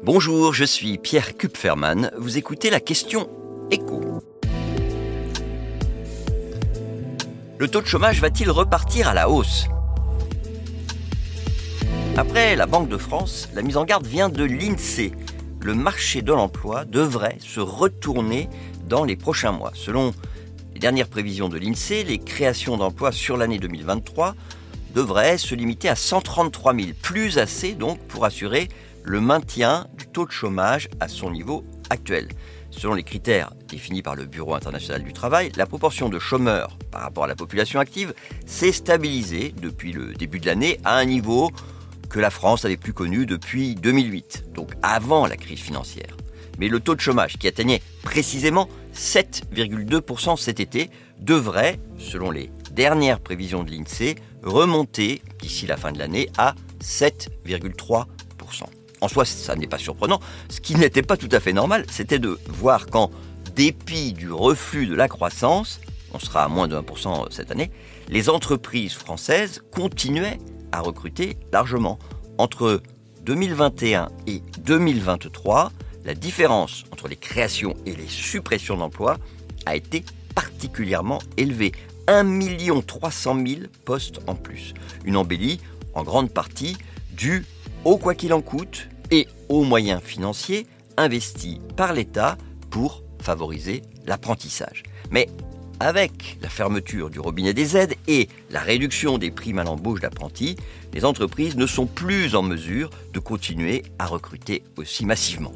Bonjour, je suis Pierre Kupferman. Vous écoutez la question écho. Le taux de chômage va-t-il repartir à la hausse? Après la Banque de France, la mise en garde vient de l'INSEE. Le marché de l'emploi devrait se retourner dans les prochains mois. Selon les dernières prévisions de l'INSEE, les créations d'emplois sur l'année 2023 devraient se limiter à 133 000, plus assez donc pour assurer le maintien du taux de chômage à son niveau actuel. Selon les critères définis par le Bureau international du travail, la proportion de chômeurs par rapport à la population active s'est stabilisée depuis le début de l'année à un niveau que la France n'avait plus connu depuis 2008, donc avant la crise financière. Mais le taux de chômage, qui atteignait précisément 7,2% cet été, devrait, selon les dernières prévisions de l'INSEE, remonter d'ici la fin de l'année à 7,3%. En soi, ça n'est pas surprenant. Ce qui n'était pas tout à fait normal, c'était de voir qu'en dépit du reflux de la croissance, on sera à moins de 1% cette année, les entreprises françaises continuaient à recruter largement. Entre 2021 et 2023, la différence entre les créations et les suppressions d'emplois a été particulièrement élevée. 1 300 000 postes en plus. Une embellie en grande partie due au quoi qu'il en coûte et aux moyens financiers investis par l'État pour favoriser l'apprentissage. Mais avec la fermeture du robinet des aides et la réduction des primes à l'embauche d'apprentis, les entreprises ne sont plus en mesure de continuer à recruter aussi massivement.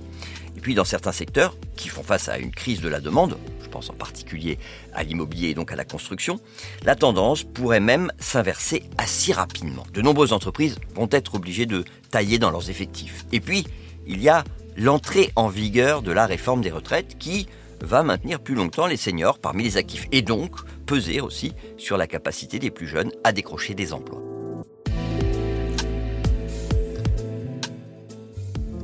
Et puis dans certains secteurs qui font face à une crise de la demande, je pense en particulier à l'immobilier et donc à la construction, la tendance pourrait même s'inverser assez rapidement. De nombreuses entreprises vont être obligées de tailler dans leurs effectifs. Et puis, il y a l'entrée en vigueur de la réforme des retraites qui va maintenir plus longtemps les seniors parmi les actifs et donc peser aussi sur la capacité des plus jeunes à décrocher des emplois.